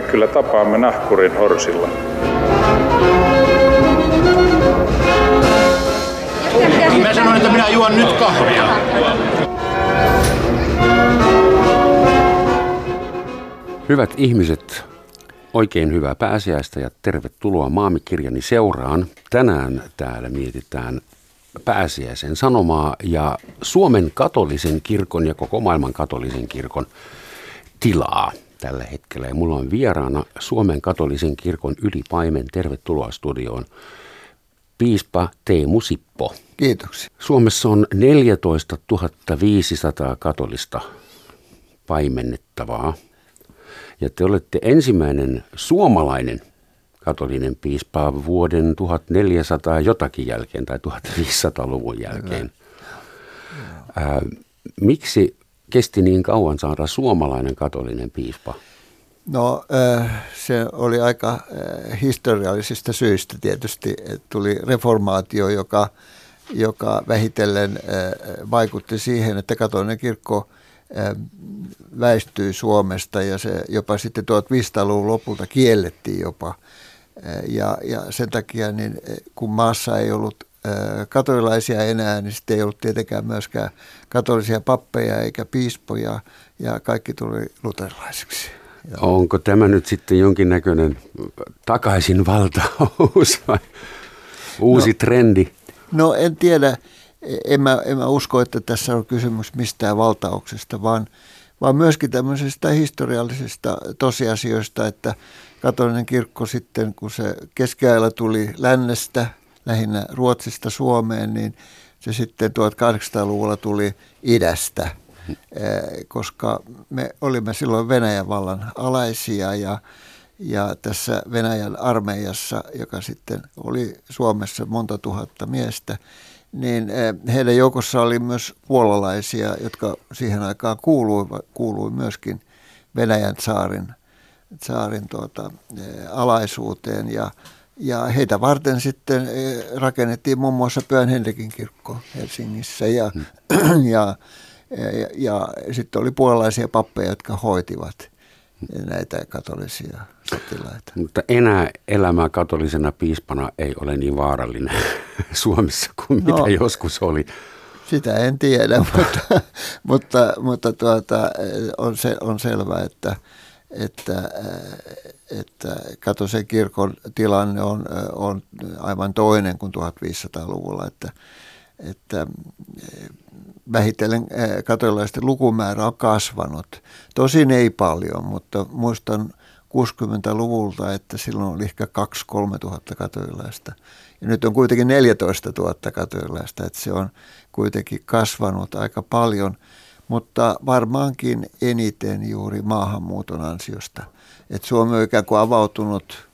me kyllä tapaamme nahkurin horsilla. Mä sanoin, että minä juon nyt kahvia. Hyvät ihmiset, oikein hyvää pääsiäistä ja tervetuloa Maamikirjani seuraan. Tänään täällä mietitään pääsiäisen sanomaa ja Suomen katolisen kirkon ja koko maailman katolisen kirkon tilaa tällä hetkellä. Ja mulla on vieraana Suomen katolisen kirkon ylipaimen. Tervetuloa studioon. Piispa Teemu Sippo. Kiitoksia. Suomessa on 14 500 katolista paimennettavaa. Ja te olette ensimmäinen suomalainen katolinen piispa vuoden 1400 jotakin jälkeen tai 1500-luvun jälkeen. Ää, miksi kesti niin kauan saada suomalainen katolinen piispa? No se oli aika historiallisista syistä tietysti. Tuli reformaatio, joka, joka vähitellen vaikutti siihen, että katolinen kirkko väistyi Suomesta ja se jopa sitten 1500-luvun lopulta kiellettiin jopa. Ja, ja sen takia, niin kun maassa ei ollut katolilaisia enää, niin sitten ei ollut tietenkään myöskään katolisia pappeja eikä piispoja ja kaikki tuli luterilaisiksi. Onko tämä nyt sitten jonkinnäköinen takaisin valtaus vai uusi no, trendi? No en tiedä. En mä, en mä usko, että tässä on kysymys mistään valtauksesta, vaan, vaan myöskin tämmöisestä historiallisista tosiasioista, että katolinen kirkko sitten, kun se keskiajalla tuli lännestä, lähinnä Ruotsista Suomeen, niin se sitten 1800-luvulla tuli idästä, eh, koska me olimme silloin Venäjän vallan alaisia ja, ja tässä Venäjän armeijassa, joka sitten oli Suomessa monta tuhatta miestä, niin eh, heidän joukossa oli myös puolalaisia, jotka siihen aikaan kuului, kuului myöskin Venäjän saarin, saarin tuota, eh, alaisuuteen. Ja ja heitä varten sitten eh, rakennettiin muun muassa Pyhän Henrikin kirkko Helsingissä ja, hmm. ja, ja, ja sitten oli puolalaisia pappeja, jotka hoitivat näitä katolisia sotilaita. Mutta enää elämä katolisena piispana ei ole niin vaarallinen Suomessa kuin no, mitä joskus oli. Sitä en tiedä, mutta, mutta, mutta tuota, on, se, on selvää, että, että että katosen kirkon tilanne on, on aivan toinen kuin 1500-luvulla, että, että vähitellen katolilaisten lukumäärä on kasvanut. Tosin ei paljon, mutta muistan 60-luvulta, että silloin oli ehkä 2-3 tuhatta katolilaista. Ja nyt on kuitenkin 14 000 katolilaista, että se on kuitenkin kasvanut aika paljon, mutta varmaankin eniten juuri maahanmuuton ansiosta – että Suomi on ikään kuin avautunut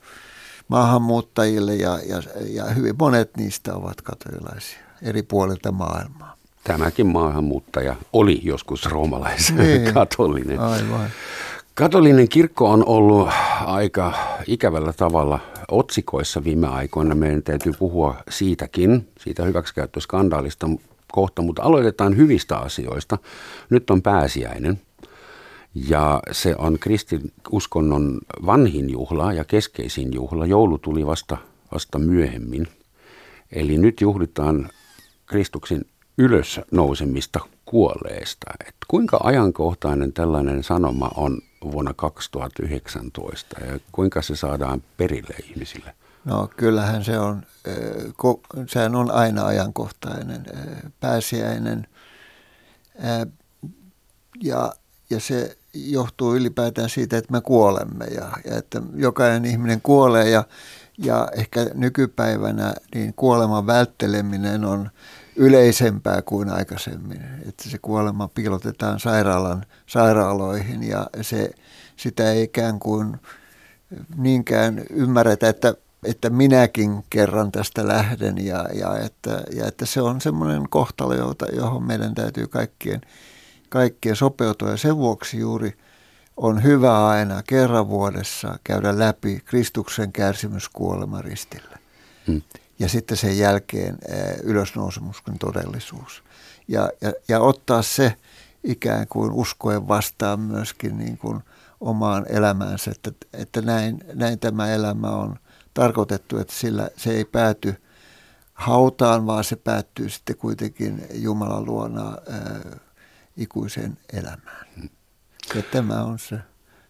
maahanmuuttajille ja, ja, ja hyvin monet niistä ovat katolilaisia eri puolilta maailmaa. Tämäkin maahanmuuttaja oli joskus roomalaisen niin, katolinen. Aivan. Katolinen kirkko on ollut aika ikävällä tavalla otsikoissa viime aikoina. Meidän täytyy puhua siitäkin, siitä hyväksikäyttöskandaalista kohta, mutta aloitetaan hyvistä asioista. Nyt on pääsiäinen. Ja se on kristiuskonnon vanhin juhla ja keskeisin juhla. Joulu tuli vasta, vasta myöhemmin. Eli nyt juhlitaan Kristuksen ylös nousemista kuolleesta. Et kuinka ajankohtainen tällainen sanoma on vuonna 2019 ja kuinka se saadaan perille ihmisille? No kyllähän se on, sehän on aina ajankohtainen, pääsiäinen ja, ja se johtuu ylipäätään siitä, että me kuolemme ja, ja että jokainen ihminen kuolee ja, ja ehkä nykypäivänä niin kuoleman vältteleminen on yleisempää kuin aikaisemmin. Että se kuolema piilotetaan sairaalan, sairaaloihin ja se, sitä ei ikään kuin niinkään ymmärretä, että, että minäkin kerran tästä lähden ja, ja, että, ja että se on semmoinen kohtalo, johon meidän täytyy kaikkien – kaikkien sopeutua. Ja sen vuoksi juuri on hyvä aina kerran vuodessa käydä läpi Kristuksen kärsimyskuolema ristillä. Hmm. Ja sitten sen jälkeen ylösnousemuksen todellisuus. Ja, ja, ja ottaa se ikään kuin uskoen vastaan myöskin niin kuin omaan elämäänsä, että, että näin, näin tämä elämä on tarkoitettu, että sillä se ei pääty hautaan, vaan se päättyy sitten kuitenkin Jumalan luona ää, ikuiseen elämään. Ja tämä on se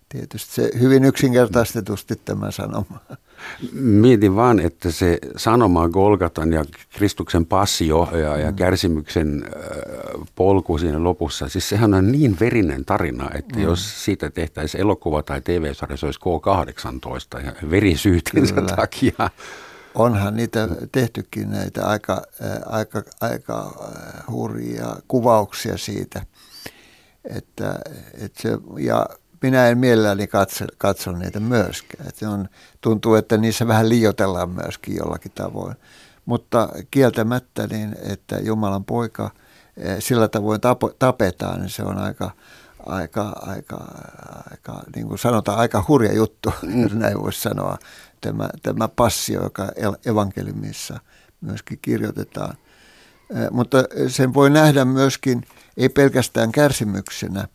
tietysti se hyvin yksinkertaistetusti tämä sanoma. Mietin vaan, että se sanoma Golgatan ja Kristuksen passio ja, ja mm. kärsimyksen polku siinä lopussa, siis sehän on niin verinen tarina, että mm. jos siitä tehtäisiin elokuva tai TV-sarja, se olisi K18 ja verisyytensä takia. Onhan niitä tehtykin näitä aika, aika, aika hurjia kuvauksia siitä. Että, että se, ja minä en mielelläni katso, katso niitä myöskään. Että on, tuntuu, että niissä vähän liiotellaan myöskin jollakin tavoin. Mutta kieltämättä niin, että Jumalan poika sillä tavoin tapetaan, niin se on aika, aika, aika, aika niin kuin sanotaan, aika hurja juttu, jos näin voisi sanoa. Tämä, tämä passio, joka evankeliumissa myöskin kirjoitetaan. Mutta sen voi nähdä myöskin, ei pelkästään kärsimyksenä,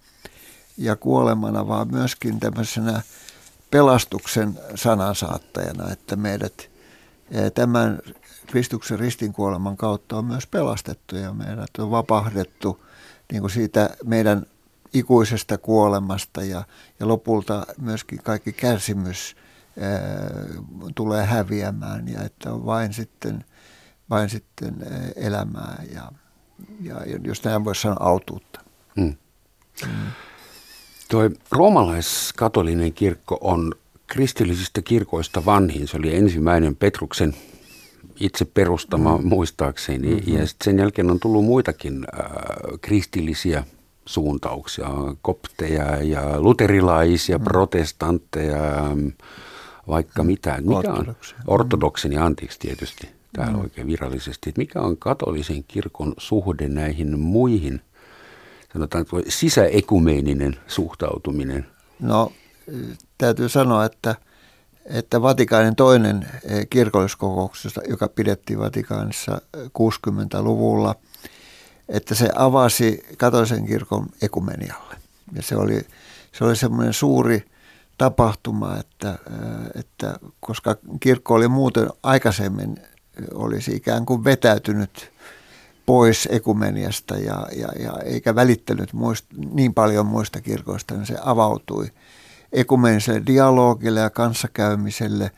ja kuolemana, vaan myöskin tämmöisenä pelastuksen sanansaattajana, että meidät tämän Kristuksen ristinkuoleman kautta on myös pelastettu ja meidät on vapahdettu niin kuin siitä meidän ikuisesta kuolemasta ja, ja lopulta myöskin kaikki kärsimys ää, tulee häviämään ja että on vain sitten, vain sitten elämää ja, ja jos näin voisi sanoa autuutta. Hmm. Hmm. Tuo roomalaiskatolinen kirkko on kristillisistä kirkoista vanhin. Se oli ensimmäinen Petruksen itse perustama mm. muistaakseni. Mm-hmm. Ja sen jälkeen on tullut muitakin äh, kristillisiä suuntauksia, kopteja ja luterilaisia, mm. protestantteja, vaikka mitä. Mikä on ortodoksini, anteeksi tietysti täällä mm. oikein virallisesti. Että mikä on katolisen kirkon suhde näihin muihin sanotaan sisäekumeeninen suhtautuminen? No täytyy sanoa, että, että Vatikaanin toinen eh, kirkolliskokous, joka pidettiin Vatikaanissa 60-luvulla, eh, että se avasi katolisen kirkon ekumenialle. Ja se oli, se oli semmoinen suuri tapahtuma, että, eh, että koska kirkko oli muuten aikaisemmin olisi ikään kuin vetäytynyt pois ekumeniasta ja, ja, ja eikä välittänyt muist, niin paljon muista kirkoista, niin se avautui ekumeniselle dialogille ja kanssakäymiselle.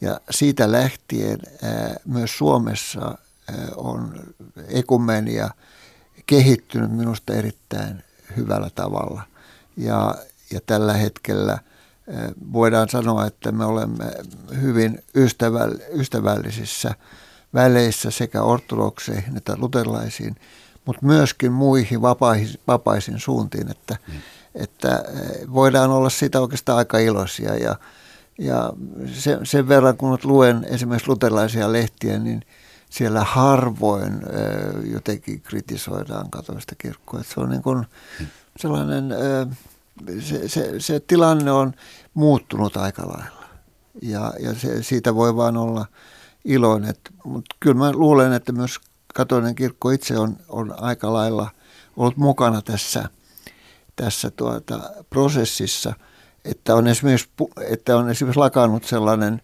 Ja siitä lähtien ää, myös Suomessa ää, on ekumenia kehittynyt minusta erittäin hyvällä tavalla. Ja, ja tällä hetkellä ää, voidaan sanoa, että me olemme hyvin ystävällisissä väleissä sekä ortodokseihin että luterilaisiin, mutta myöskin muihin vapaisiin, vapaisiin suuntiin, että, mm. että eh, voidaan olla sitä oikeastaan aika iloisia ja, ja sen, sen verran kun luen esimerkiksi luterilaisia lehtiä, niin siellä harvoin jotenkin kritisoidaan katolista kirkkoa. Se on niin kuin sellainen, se, se, se tilanne on muuttunut aika lailla ja, ja se, siitä voi vaan olla – iloinen. Mutta kyllä mä luulen, että myös katolinen kirkko itse on, on aika lailla ollut mukana tässä, tässä tuota prosessissa, että on, esimerkiksi, että on esimerkiksi lakannut sellainen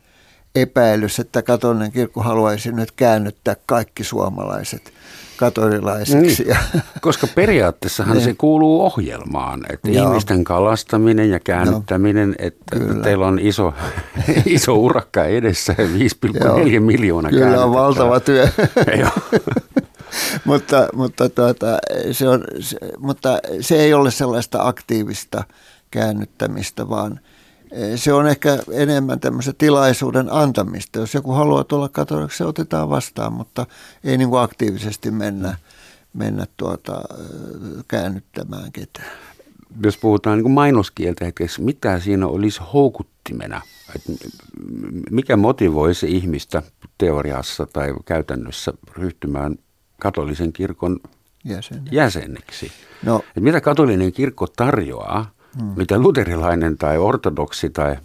epäilys, että katolinen kirkko haluaisi nyt käännyttää kaikki suomalaiset katolilaisiksi. Niin, koska periaatteessahan se niin. kuuluu ohjelmaan, että Joo. ihmisten kalastaminen ja käännyttäminen, no, että kyllä. teillä on iso, iso urakka edessä, 5,4 miljoonaa Kyllä on valtava työ. mutta, mutta, tuota, se on, se, mutta se ei ole sellaista aktiivista käännyttämistä, vaan – se on ehkä enemmän tämmöisen tilaisuuden antamista. Jos joku haluaa tulla katoliksi, se otetaan vastaan, mutta ei niin kuin aktiivisesti mennä, mennä tuota, käännyttämään ketään. Jos puhutaan niin mainoskieltä hetkeksi, mitä siinä olisi houkuttimena? Et mikä motivoisi ihmistä teoriassa tai käytännössä ryhtymään katolisen kirkon Jäseneksi? jäseneksi? No, Et mitä katolinen kirkko tarjoaa hmm. mitä luterilainen tai ortodoksi tai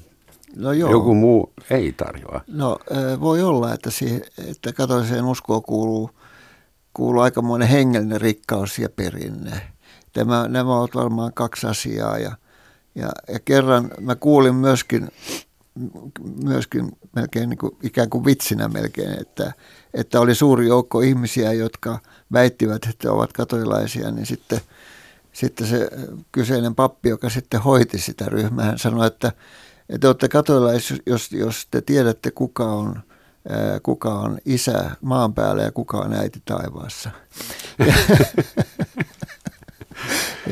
no joo. joku muu ei tarjoa. No voi olla, että, siihen, että katoliseen uskoon kuuluu, kuuluu aikamoinen hengellinen rikkaus ja perinne. Tämä, nämä ovat varmaan kaksi asiaa ja, Ja, ja kerran mä kuulin myöskin, myöskin melkein niin kuin, ikään kuin vitsinä melkein, että, että oli suuri joukko ihmisiä, jotka väittivät, että ovat katolilaisia, niin sitten, sitten se kyseinen pappi, joka sitten hoiti sitä ryhmää, hän sanoi, että, että olette katolilaisia, jos, jos te tiedätte kuka on, kuka on isä maan päällä ja kuka on äiti taivaassa.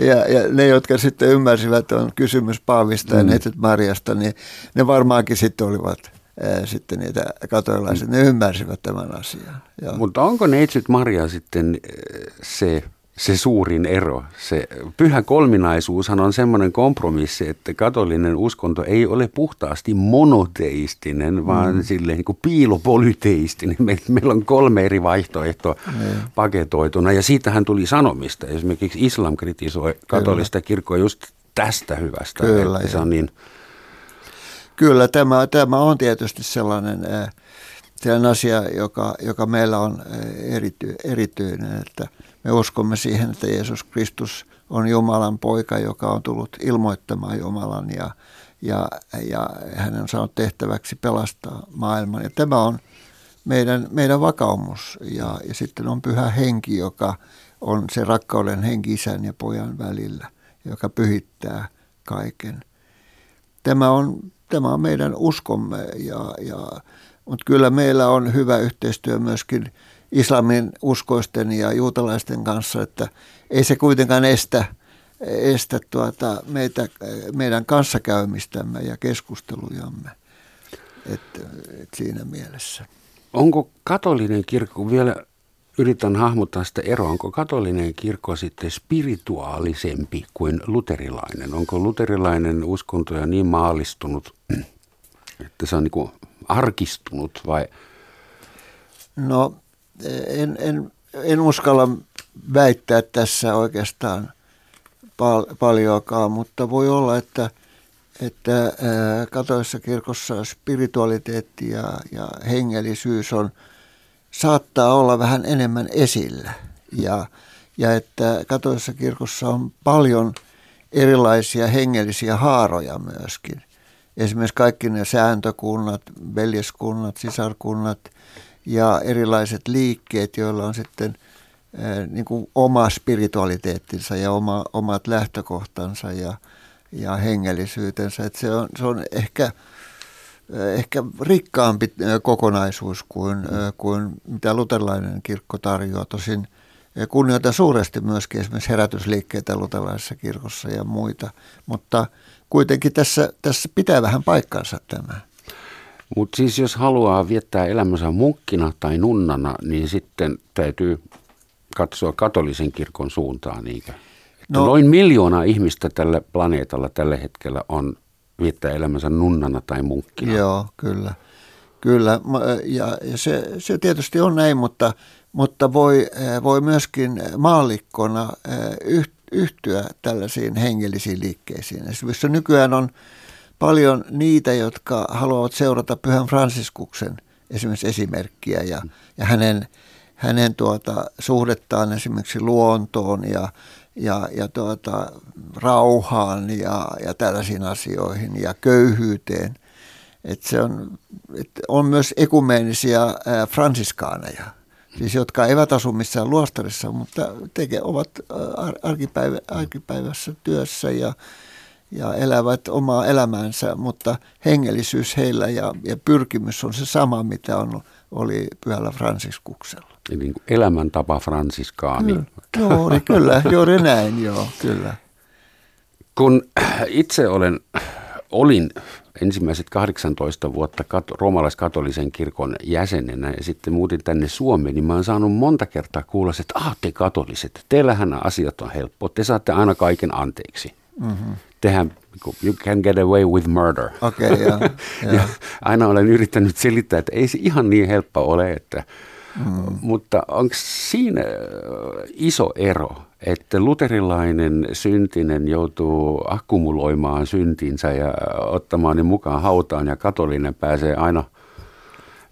Ja, ja ne, jotka sitten ymmärsivät, että on kysymys Paavista ja mm. neitsyt Marjasta, niin ne varmaankin sitten olivat ää, sitten niitä katolilaisia. Ne ymmärsivät tämän asian. Joo. Mutta onko neitsyt Maria sitten se se suurin ero. Se pyhä kolminaisuushan on semmoinen kompromissi, että katolinen uskonto ei ole puhtaasti monoteistinen, mm. vaan silleen niin kuin piilopolyteistinen. meillä on kolme eri vaihtoehtoa mm. paketoituna ja siitähän tuli sanomista. Esimerkiksi islam kritisoi katolista kirkkoa just tästä hyvästä. Kyllä, että se on niin... Kyllä tämä, tämä on tietysti sellainen... sellainen asia, joka, joka meillä on erity, erityinen, että – me uskomme siihen, että Jeesus Kristus on Jumalan poika, joka on tullut ilmoittamaan Jumalan ja, ja, ja hän on saanut tehtäväksi pelastaa maailman. Ja tämä on meidän, meidän vakaumus ja, ja sitten on pyhä henki, joka on se rakkauden henki isän ja pojan välillä, joka pyhittää kaiken. Tämä on, tämä on meidän uskomme, ja, ja, mutta kyllä meillä on hyvä yhteistyö myöskin islamin uskoisten ja juutalaisten kanssa, että ei se kuitenkaan estä, estä tuota meitä, meidän kanssakäymistämme ja keskustelujamme. Et, et siinä mielessä. Onko katolinen kirkko, vielä yritän hahmottaa sitä eroa, onko katolinen kirkko sitten spirituaalisempi kuin luterilainen? Onko luterilainen uskonto ja niin maalistunut, että se on niin arkistunut vai? No en, en, en uskalla väittää tässä oikeastaan pal- paljoakaan, mutta voi olla, että, että katoissa kirkossa spiritualiteetti ja, ja hengellisyys on, saattaa olla vähän enemmän esillä. Ja, ja että katoissa kirkossa on paljon erilaisia hengellisiä haaroja myöskin. Esimerkiksi kaikki ne sääntökunnat, veljeskunnat, sisarkunnat – ja erilaiset liikkeet, joilla on sitten niin kuin oma spiritualiteettinsa ja oma, omat lähtökohtansa ja, ja hengellisyytensä. Että se, on, se on ehkä, ehkä rikkaampi kokonaisuus kuin, kuin mitä luterilainen kirkko tarjoaa. Tosin kunnioitan suuresti myöskin esimerkiksi herätysliikkeitä luterilaisessa kirkossa ja muita, mutta kuitenkin tässä, tässä pitää vähän paikkansa tämä. Mutta siis jos haluaa viettää elämänsä munkkina tai nunnana, niin sitten täytyy katsoa katolisen kirkon suuntaan, niinkö? No, noin miljoona ihmistä tällä planeetalla tällä hetkellä on viettää elämänsä nunnana tai munkkina. Joo, kyllä. Kyllä, ja, ja se, se tietysti on näin, mutta, mutta voi, voi myöskin maallikkona yhtyä tällaisiin hengellisiin liikkeisiin. Esimerkiksi nykyään on paljon niitä, jotka haluavat seurata Pyhän Fransiskuksen esimerkiksi esimerkkiä ja, ja hänen, hänen tuota, suhdettaan esimerkiksi luontoon ja, ja, ja tuota, rauhaan ja, ja tällaisiin asioihin ja köyhyyteen. Et se on, et on myös ekumeenisia ää, fransiskaaneja, siis jotka eivät asu missään luostarissa, mutta teke, ovat arkipäivä, arkipäivässä työssä ja, ja elävät omaa elämäänsä, mutta hengellisyys heillä ja, ja pyrkimys on se sama, mitä on, oli pyhällä Fransiskuksella. Eli niin elämäntapa fransiskaani. Kyllä, juuri, kyllä, juuri näin, joo, kyllä. Kun itse olen, olin ensimmäiset 18 vuotta kat- roomalaiskatolisen kirkon jäsenenä ja sitten muutin tänne Suomeen, niin mä oon saanut monta kertaa kuulla, että ah, te katoliset, teillähän asiat on helppo, te saatte aina kaiken anteeksi. Mm-hmm tehdään, you can get away with murder. Okay, yeah, yeah. ja aina olen yrittänyt selittää, että ei se ihan niin helppo ole, että, mm. mutta onko siinä iso ero, että luterilainen syntinen joutuu akkumuloimaan syntinsä ja ottamaan ne mukaan hautaan ja katolinen pääsee aina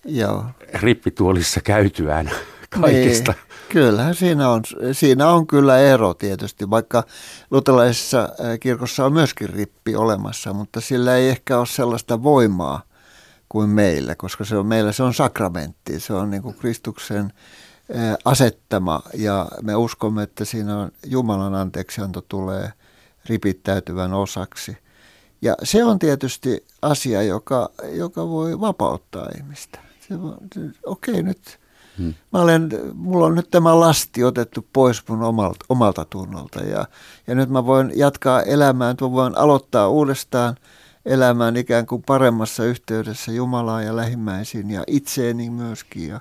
Joo. rippituolissa käytyään kaikista. Niin. Kyllähän siinä on, siinä on kyllä ero tietysti, vaikka luterilaisessa kirkossa on myöskin rippi olemassa, mutta sillä ei ehkä ole sellaista voimaa kuin meillä, koska se on, meillä se on sakramentti, se on niin kuin Kristuksen asettama ja me uskomme, että siinä on Jumalan anteeksianto tulee ripittäytyvän osaksi. Ja se on tietysti asia, joka, joka voi vapauttaa ihmistä. Okei, nyt hmm. mä olen, mulla on nyt tämä lasti otettu pois mun omalta, omalta tunnolta ja, ja nyt mä voin jatkaa elämään, mä voin aloittaa uudestaan elämään ikään kuin paremmassa yhteydessä Jumalaan ja lähimmäisiin ja itseeni myöskin. Ja,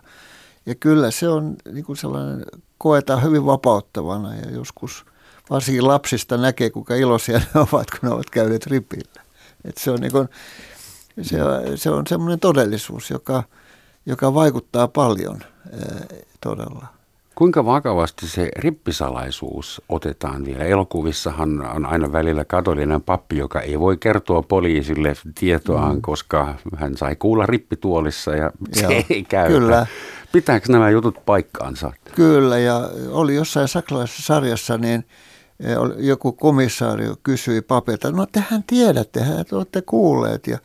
ja kyllä se on niin kuin sellainen, koetaan hyvin vapauttavana ja joskus varsinkin lapsista näkee, kuinka iloisia ne ovat, kun ne ovat käyneet ripillä. Et se on, niin kuin, se, se on semmoinen todellisuus, joka, joka vaikuttaa paljon todella. Kuinka vakavasti se rippisalaisuus otetaan vielä? Elokuvissahan on aina välillä katolinen pappi, joka ei voi kertoa poliisille tietoaan, mm. koska hän sai kuulla rippituolissa ja se Joo, ei käy. Kyllä. Pitääkö nämä jutut paikkaansa? Kyllä, ja oli jossain saksalaisessa sarjassa, niin joku komissaario kysyi papilta, no tehän tiedätte, te olette kuulleet. Ja,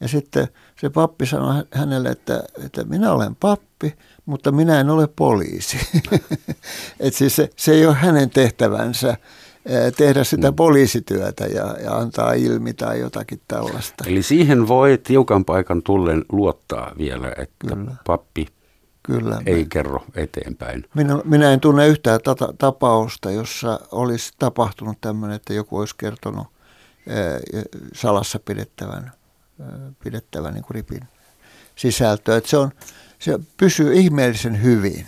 ja sitten se pappi sanoi hänelle, että, että minä olen pappi, mutta minä en ole poliisi. Et siis se, se ei ole hänen tehtävänsä tehdä sitä mm. poliisityötä ja, ja antaa ilmi tai jotakin tällaista. Eli siihen voi tiukan paikan tullen luottaa vielä, että Kyllä. pappi Kyllä. ei kerro eteenpäin. Minä, minä en tunne yhtään tata, tapausta, jossa olisi tapahtunut tämmöinen, että joku olisi kertonut ää, salassa pidettävän, ää, pidettävän niin ripin sisältöä. Että se, on, se pysyy ihmeellisen hyvin,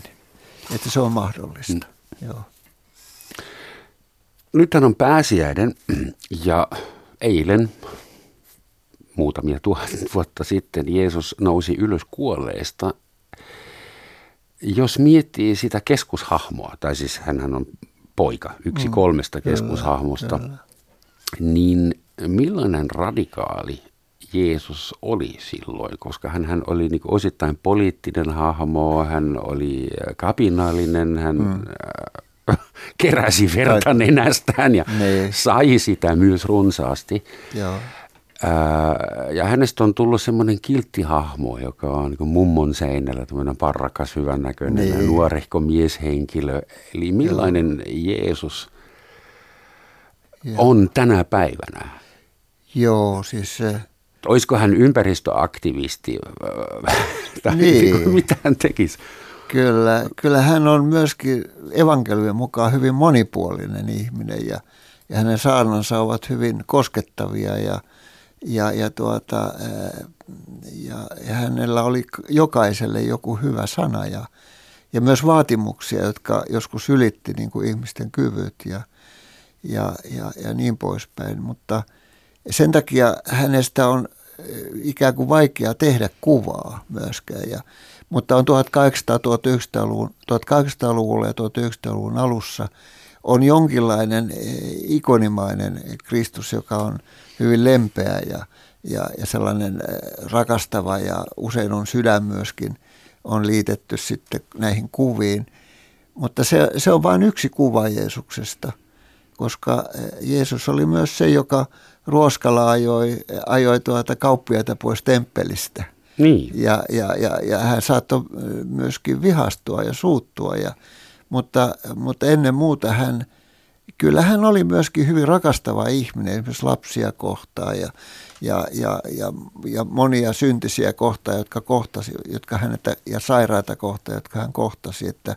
että se on mahdollista. Mm. Joo. Nythän on pääsiäinen ja eilen muutamia tuhat vuotta sitten Jeesus nousi ylös kuolleesta jos miettii sitä keskushahmoa, tai siis hän on poika, yksi mm, kolmesta keskushahmosta, kyllä, niin millainen radikaali Jeesus oli silloin, koska hän, hän oli niin osittain poliittinen hahmo, hän oli kapinallinen, hän mm. Äh, keräsi verta nenästään ja niin. sai sitä myös runsaasti. Joo ja hänestä on tullut semmoinen kilttihahmo, joka on niin mummon seinällä, tämmöinen parrakas, hyvännäköinen, niin. nuorehko mieshenkilö. Eli millainen Joo. Jeesus Joo. on tänä päivänä? Joo, siis. Olisiko hän ympäristöaktivisti tai niin. mitä hän tekisi? Kyllä, kyllä hän on myöskin evankeliumin mukaan hyvin monipuolinen ihminen ja, ja hänen saarnansa ovat hyvin koskettavia ja – ja, ja, tuota, ja, ja hänellä oli jokaiselle joku hyvä sana ja, ja myös vaatimuksia, jotka joskus ylitti niin kuin ihmisten kyvyt ja, ja, ja, ja niin poispäin. Mutta sen takia hänestä on ikään kuin vaikea tehdä kuvaa myöskään. Ja, mutta on 1800-1900-luvun, 1800-luvulla ja 1900-luvun alussa on jonkinlainen ikonimainen Kristus, joka on hyvin lempeä ja, ja, ja sellainen äh, rakastava ja usein on sydän myöskin on liitetty sitten näihin kuviin. Mutta se, se on vain yksi kuva Jeesuksesta, koska äh, Jeesus oli myös se, joka ruoskalla ajoi, ajoi tuota kauppiaita pois temppelistä. Niin. Ja, ja, ja, ja hän saattoi äh, myöskin vihastua ja suuttua, ja, mutta, mutta ennen muuta hän – kyllä hän oli myöskin hyvin rakastava ihminen, esimerkiksi lapsia kohtaan ja, ja, ja, ja, ja monia syntisiä kohtaan, jotka kohtasi, jotka hänettä, ja sairaita kohtaan, jotka hän kohtasi, että,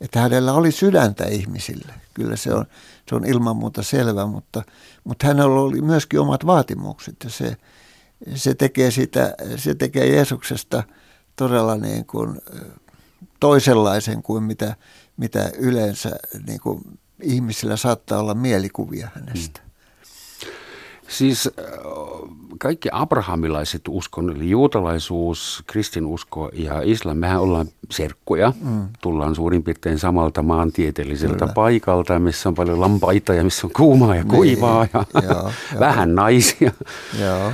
että hänellä oli sydäntä ihmisille. Kyllä se on, se on ilman muuta selvä, mutta, mutta hänellä oli myöskin omat vaatimukset ja se, se, tekee, sitä, se tekee Jeesuksesta todella niin kuin toisenlaisen kuin mitä, mitä yleensä niin kuin ihmisillä saattaa olla mielikuvia hänestä. Hmm. Siis kaikki abrahamilaiset uskon, eli juutalaisuus, kristinusko ja islam, mehän ollaan serkkuja. Mm. Tullaan suurin piirtein samalta maantieteelliseltä Kyllä. paikalta, missä on paljon lampaita ja missä on kuumaa ja niin. kuivaa ja joo, vähän naisia. Joo.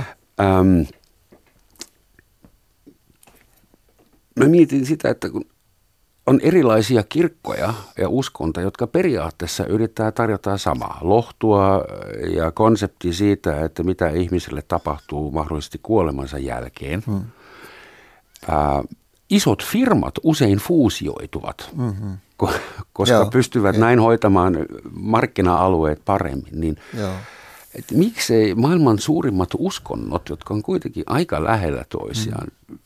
Mä mietin sitä, että kun on erilaisia kirkkoja ja uskonta, jotka periaatteessa yrittää tarjota samaa. Lohtua ja konsepti siitä, että mitä ihmiselle tapahtuu mahdollisesti kuolemansa jälkeen. Hmm. Ää, isot firmat usein fuusioituvat, mm-hmm. koska Joo, pystyvät näin hoitamaan markkina-alueet paremmin. Niin Joo. Et miksei maailman suurimmat uskonnot, jotka on kuitenkin aika lähellä toisiaan, mm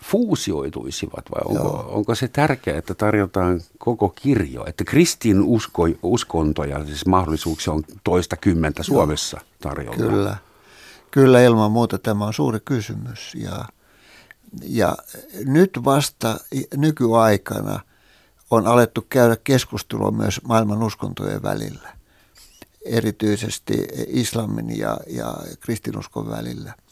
fuusioituisivat vai onko, onko se tärkeää, että tarjotaan koko kirjo, että kristin usko, uskontoja, siis mahdollisuuksia on toista kymmentä Suomessa Joo. tarjolla? Kyllä, kyllä ilman muuta tämä on suuri kysymys ja, ja nyt vasta nykyaikana on alettu käydä keskustelua myös maailman uskontojen välillä, erityisesti islamin ja, ja kristinuskon välillä –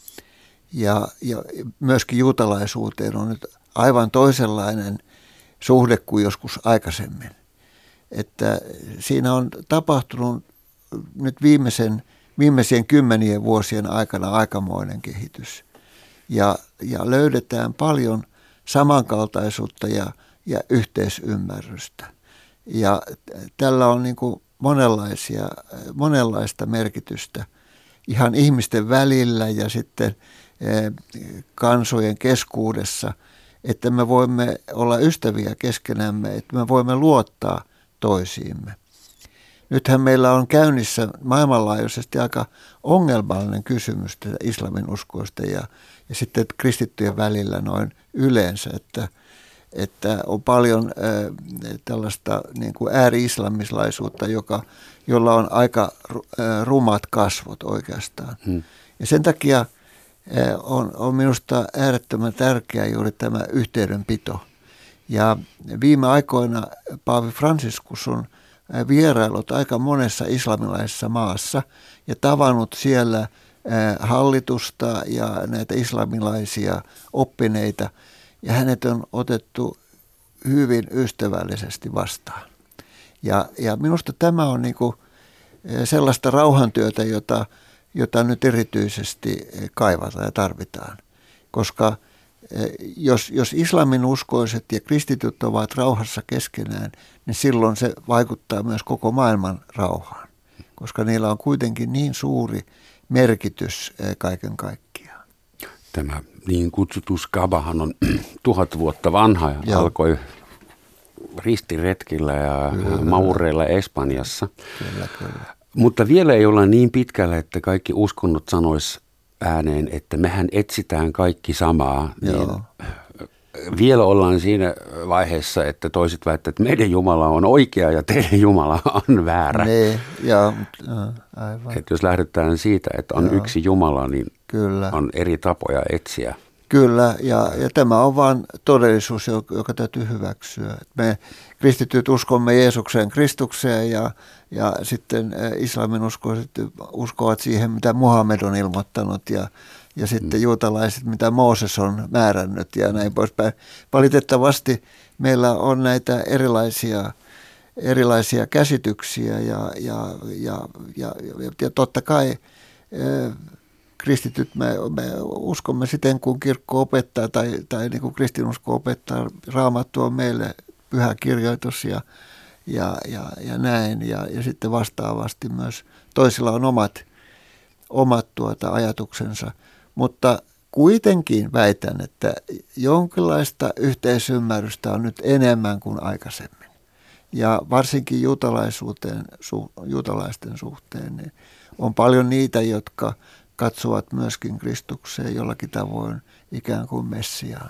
ja, ja myöskin juutalaisuuteen on nyt aivan toisenlainen suhde kuin joskus aikaisemmin. Että siinä on tapahtunut nyt viimeisen, viimeisien kymmenien vuosien aikana aikamoinen kehitys. Ja, ja löydetään paljon samankaltaisuutta ja, ja yhteisymmärrystä. Ja tällä on niin kuin monenlaisia, monenlaista merkitystä ihan ihmisten välillä ja sitten – kansojen keskuudessa, että me voimme olla ystäviä keskenämme, että me voimme luottaa toisiimme. Nythän meillä on käynnissä maailmanlaajuisesti aika ongelmallinen kysymys islamin uskoista ja, ja sitten kristittyjen välillä noin yleensä, että, että on paljon äh, tällaista niin kuin ääri-islamislaisuutta, joka, jolla on aika äh, rumat kasvot oikeastaan. Hmm. Ja sen takia – on, on minusta äärettömän tärkeää juuri tämä yhteydenpito. Ja viime aikoina Paavi Franciscus on vierailut aika monessa islamilaisessa maassa ja tavannut siellä hallitusta ja näitä islamilaisia oppineita. Ja hänet on otettu hyvin ystävällisesti vastaan. Ja, ja minusta tämä on niin sellaista rauhantyötä, jota jota nyt erityisesti eh, kaivataan ja tarvitaan. Koska eh, jos, jos islamin uskoiset ja kristityt ovat rauhassa keskenään, niin silloin se vaikuttaa myös koko maailman rauhaan, koska niillä on kuitenkin niin suuri merkitys eh, kaiken kaikkiaan. Tämä niin kutsuttu skabahan on tuhat vuotta vanha ja Joo. alkoi ristiretkillä ja kyllä, maureilla Espanjassa. Kyllä, kyllä. Mutta vielä ei olla niin pitkällä, että kaikki uskonnot sanois ääneen, että mehän etsitään kaikki samaa. Niin vielä ollaan siinä vaiheessa, että toiset väittävät, että meidän Jumala on oikea ja teidän Jumala on väärä. Ne, ja, aivan. Että jos lähdetään siitä, että on Joo. yksi Jumala, niin Kyllä. on eri tapoja etsiä. Kyllä, ja, ja tämä on vain todellisuus, joka, joka täytyy hyväksyä. Me kristityt uskomme Jeesukseen Kristukseen ja, ja sitten islamin uskoiset uskovat siihen, mitä Muhammed on ilmoittanut ja, ja sitten mm. juutalaiset, mitä Mooses on määrännyt ja näin poispäin. Valitettavasti meillä on näitä erilaisia, erilaisia käsityksiä ja, ja, ja, ja, ja, ja totta kai kristityt, me, me uskomme siten, kun kirkko opettaa tai, tai niin kuin kristinusko opettaa, raamattu on meille pyhä kirjoitus ja, ja, ja, ja näin. Ja, ja sitten vastaavasti myös toisilla on omat, omat tuota ajatuksensa. Mutta kuitenkin väitän, että jonkinlaista yhteisymmärrystä on nyt enemmän kuin aikaisemmin. Ja varsinkin juutalaisuuteen, su, juutalaisten suhteen niin on paljon niitä, jotka katsovat myöskin Kristukseen jollakin tavoin ikään kuin Messiaan.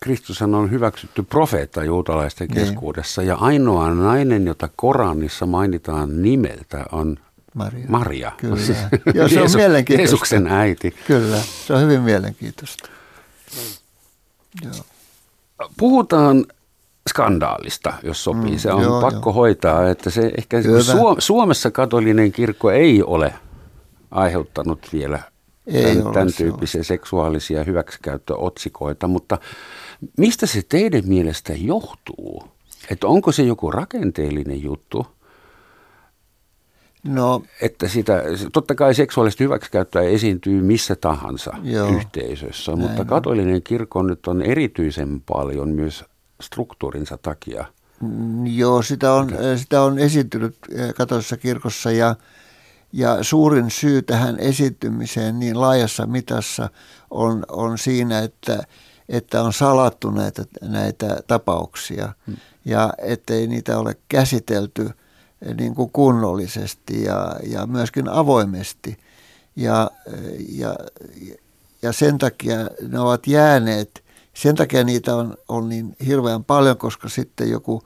Kristushan on hyväksytty profeetta juutalaisten niin. keskuudessa ja ainoa nainen, jota Koranissa mainitaan nimeltä, on Maria. Maria. Kyllä. Joo, se on mielenkiintoista. Jeesuksen äiti. Kyllä, se on hyvin mielenkiintoista. Joo. Puhutaan skandaalista, jos sopii. Mm, se on joo, pakko joo. hoitaa, että se ehkä Suomessa katolinen kirkko ei ole aiheuttanut vielä Ei tämän, tämän tyyppisiä seksuaalisia hyväksikäyttöotsikoita, mutta mistä se teidän mielestä johtuu? Että onko se joku rakenteellinen juttu? No, että sitä, totta kai seksuaalista hyväksikäyttöä esiintyy missä tahansa joo, yhteisössä, mutta katolinen kirkko nyt on erityisen paljon myös struktuurinsa takia. Mm, joo, sitä on, sitä on esiintynyt katolisessa kirkossa ja, ja suurin syy tähän esiintymiseen niin laajassa mitassa on, on siinä, että, että on salattu näitä, näitä tapauksia hmm. ja ettei niitä ole käsitelty niin kuin kunnollisesti ja, ja myöskin avoimesti. Ja, ja, ja sen takia ne ovat jääneet, sen takia niitä on, on niin hirveän paljon, koska sitten joku,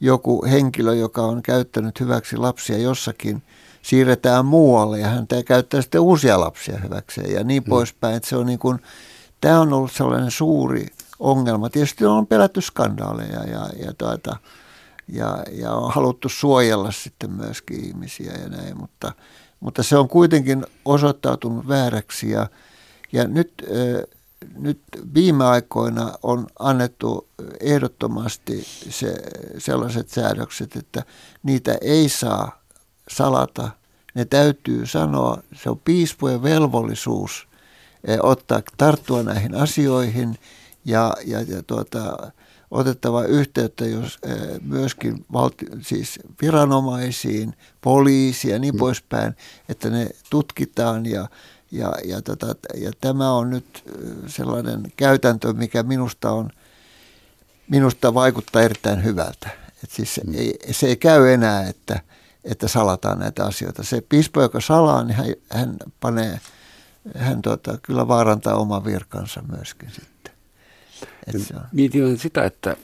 joku henkilö, joka on käyttänyt hyväksi lapsia jossakin, siirretään muualle ja hän käyttää sitten uusia lapsia hyväkseen ja niin mm. poispäin. Että se on niin kuin, tämä on ollut sellainen suuri ongelma. Tietysti on pelätty skandaaleja ja, ja, tuota, ja, ja on haluttu suojella sitten myöskin ihmisiä ja näin, mutta, mutta se on kuitenkin osoittautunut vääräksi ja, ja nyt, nyt viime aikoina on annettu ehdottomasti se, sellaiset säädökset, että niitä ei saa salata. Ne täytyy sanoa, se on piispojen velvollisuus ottaa, tarttua näihin asioihin ja, ja, ja tuota, otettava yhteyttä jos, myöskin valti, siis viranomaisiin, poliisiin ja niin mm. poispäin, että ne tutkitaan ja, ja, ja, tota, ja tämä on nyt sellainen käytäntö, mikä minusta on minusta vaikuttaa erittäin hyvältä. Et siis mm. ei, se ei käy enää, että, että salataan näitä asioita. Se piispo, joka salaa, niin hän, hän panee, hän tota, kyllä vaarantaa oman virkansa myöskin sitten. Mietin sitä, että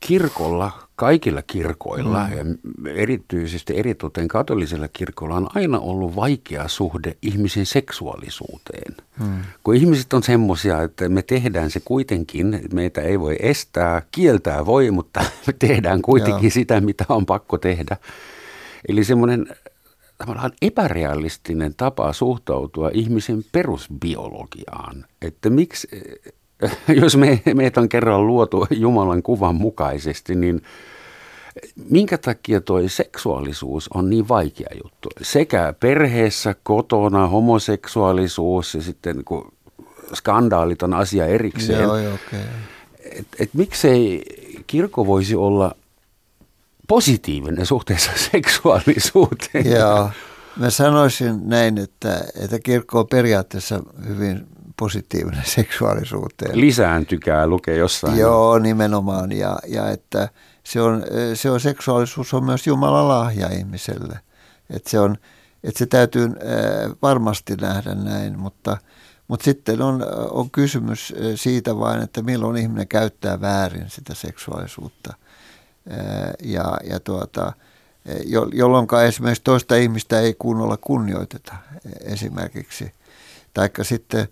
kirkolla, kaikilla kirkoilla mm. ja erityisesti eritoten katolisella kirkolla on aina ollut vaikea suhde ihmisen seksuaalisuuteen. Mm. Kun ihmiset on semmoisia, että me tehdään se kuitenkin, meitä ei voi estää, kieltää voi, mutta me tehdään kuitenkin Joo. sitä, mitä on pakko tehdä. Eli semmoinen tavallaan epärealistinen tapa suhtautua ihmisen perusbiologiaan. Että miksi jos me, meitä on kerran luotu Jumalan kuvan mukaisesti, niin minkä takia tuo seksuaalisuus on niin vaikea juttu? Sekä perheessä, kotona, homoseksuaalisuus ja sitten kun skandaalit on asia erikseen. Joo, okay. et, et miksei kirkko voisi olla positiivinen suhteessa seksuaalisuuteen? Joo, mä sanoisin näin, että, että kirkko on periaatteessa hyvin positiivinen seksuaalisuuteen. Lisääntykää lukee jossain. Joo, nimenomaan. Ja, ja että se on, se on, seksuaalisuus on myös Jumalan lahja ihmiselle. Että se, on, että se täytyy varmasti nähdä näin, mutta, mutta sitten on, on kysymys siitä vain, että milloin ihminen käyttää väärin sitä seksuaalisuutta. Ja, ja tuota, jolloin esimerkiksi toista ihmistä ei kunnolla kunnioiteta esimerkiksi. Taikka sitten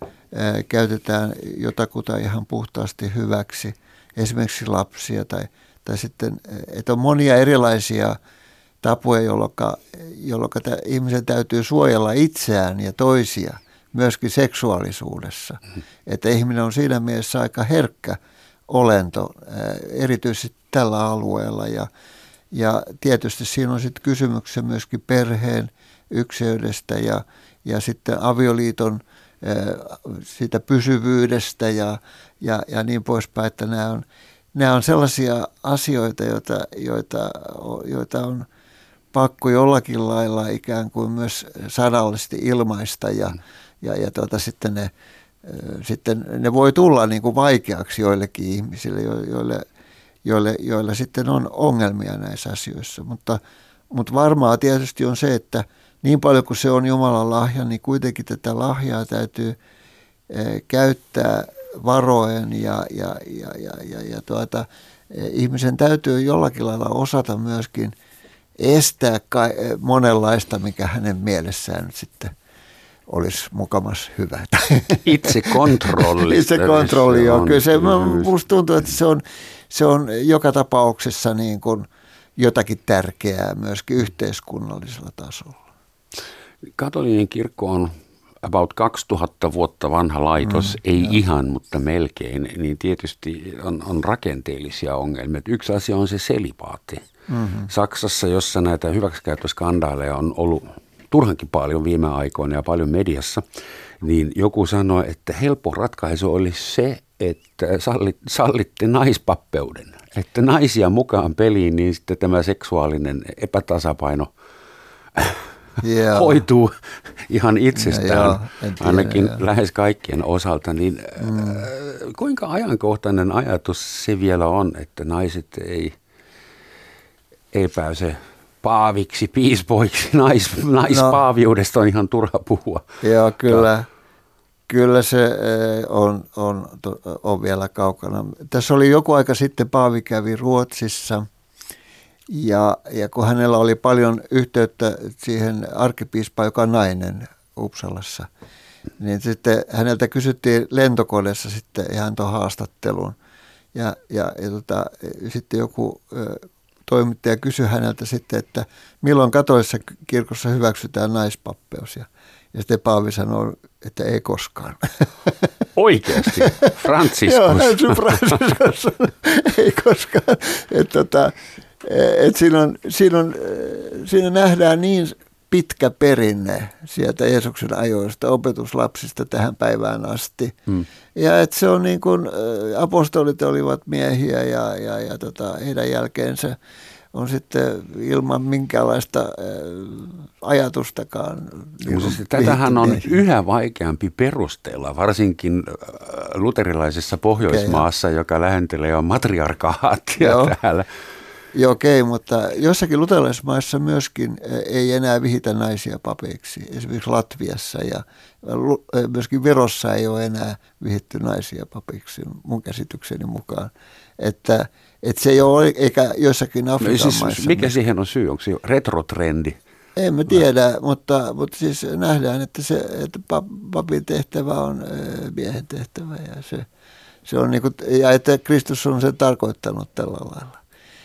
käytetään jotakuta ihan puhtaasti hyväksi, esimerkiksi lapsia tai, tai sitten, että on monia erilaisia tapoja, jolloin, ihmisen täytyy suojella itseään ja toisia myöskin seksuaalisuudessa. Mm. Että ihminen on siinä mielessä aika herkkä olento, erityisesti tällä alueella ja, ja tietysti siinä on sitten kysymyksessä myöskin perheen ykseydestä ja, ja sitten avioliiton – siitä pysyvyydestä ja, ja, ja niin poispäin, että nämä on, nämä on sellaisia asioita, joita, joita, joita on pakko jollakin lailla ikään kuin myös sanallisesti ilmaista ja, mm. ja, ja tuota, sitten, ne, sitten ne voi tulla niin kuin vaikeaksi joillekin ihmisille, joille, joille, joille sitten on ongelmia näissä asioissa, mutta, mutta varmaa tietysti on se, että – niin paljon kuin se on Jumalan lahja, niin kuitenkin tätä lahjaa täytyy eh, käyttää varoen ja, ja, ja, ja, ja, ja tuota, eh, ihmisen täytyy jollakin lailla osata myöskin estää eh, monenlaista, mikä hänen mielessään nyt sitten olisi mukamas hyvä. Itse kontrolli. Itse kontrolli, joo. Kyllä se, musta tuntuu, että se on, se on joka tapauksessa niin kuin jotakin tärkeää myöskin yhteiskunnallisella tasolla. Katolinen kirkko on about 2000 vuotta vanha laitos, mm, ei jo. ihan, mutta melkein, niin tietysti on, on rakenteellisia ongelmia. Yksi asia on se selipaatti. Mm-hmm. Saksassa, jossa näitä hyväksikäyttöskandaaleja on ollut turhankin paljon viime aikoina ja paljon mediassa, niin joku sanoi, että helppo ratkaisu olisi se, että sallit, sallitte naispappeuden, että naisia mukaan peliin, niin sitten tämä seksuaalinen epätasapaino Joo. hoituu ihan itsestään, en tiedä, ainakin joo. lähes kaikkien osalta. Niin, mm. äh, kuinka ajankohtainen ajatus se vielä on, että naiset ei, ei pääse paaviksi, piispoiksi, nais, naispaaviudesta on ihan turha puhua. Joo, kyllä, kyllä se eh, on, on, on vielä kaukana. Tässä oli joku aika sitten Paavi kävi Ruotsissa ja, ja kun hänellä oli paljon yhteyttä siihen arkkipiispaan, joka on nainen Uppsalassa, niin sitten häneltä kysyttiin lentokoneessa sitten ihan tuon haastattelun. Ja, ja, ja tota, sitten joku ö, toimittaja kysyi häneltä sitten, että milloin katoissa kirkossa hyväksytään naispappeus. Ja, ja sitten Paavi sanoi, että ei koskaan. Oikeasti, Franciscus. Joo, Franciscus, ei koskaan. Et tota, et siinä, on, siinä, on, siinä nähdään niin pitkä perinne sieltä Jeesuksen ajoista, opetuslapsista tähän päivään asti. Hmm. Ja että se on niin kuin, ä, apostolit olivat miehiä ja, ja, ja tota, heidän jälkeensä on sitten ilman minkäänlaista ajatustakaan. niin Siis Tätähän on miehiä. yhä vaikeampi perustella, varsinkin luterilaisessa Pohjoismaassa, joka lähentelee jo matriarkaattia Joo. täällä. Joo, okei, mutta jossakin luterilaismaissa myöskin ei enää vihitä naisia papeiksi. Esimerkiksi Latviassa ja myöskin Virossa ei ole enää vihitty naisia papeiksi mun käsitykseni mukaan. Että, että se ei ole, eikä joissakin No, Afrikan siis, maissa. mikä siihen on syy? Onko se retrotrendi? En mä tiedä, mutta, mutta siis nähdään, että, se, että pa- papin tehtävä on miehen tehtävä ja se, se on niin kuin, ja että Kristus on sen tarkoittanut tällä lailla.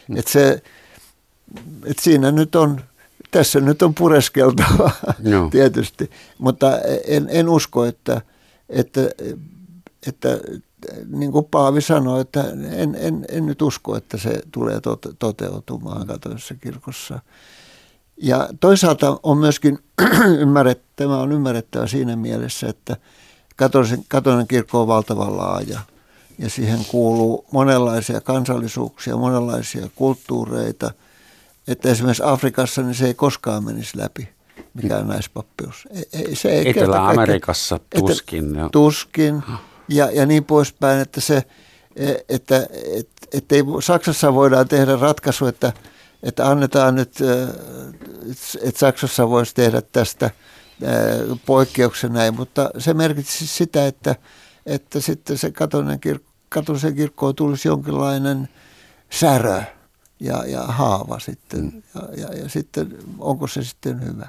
Mm. Että se, että siinä nyt on, tässä nyt on pureskeltava Joo. tietysti, mutta en, en usko, että, että, että niin kuin Paavi sanoi, että en, en, en nyt usko, että se tulee tote, toteutumaan katolisessa kirkossa. Ja toisaalta on myöskin ymmärret, tämä on ymmärrettävä siinä mielessä, että katolisen, katolinen kirkko on valtavan laaja. Ja siihen kuuluu monenlaisia kansallisuuksia, monenlaisia kulttuureita. Että esimerkiksi Afrikassa niin se ei koskaan menisi läpi, mikään naispappeus. Ei, se ei Etelä-Amerikassa tuskin, Etelä- joo. Tuskin ja, ja niin poispäin, että se, että, että, että ei, Saksassa voidaan tehdä ratkaisu, että, että annetaan nyt, äh, että Saksassa voisi tehdä tästä äh, poikkeuksen näin, mutta se merkitsi sitä, että, että sitten se katolinen kirkko, katolisen kirkkoon tulisi jonkinlainen särö ja, ja haava sitten. Mm. Ja, ja, ja sitten onko se sitten hyvä?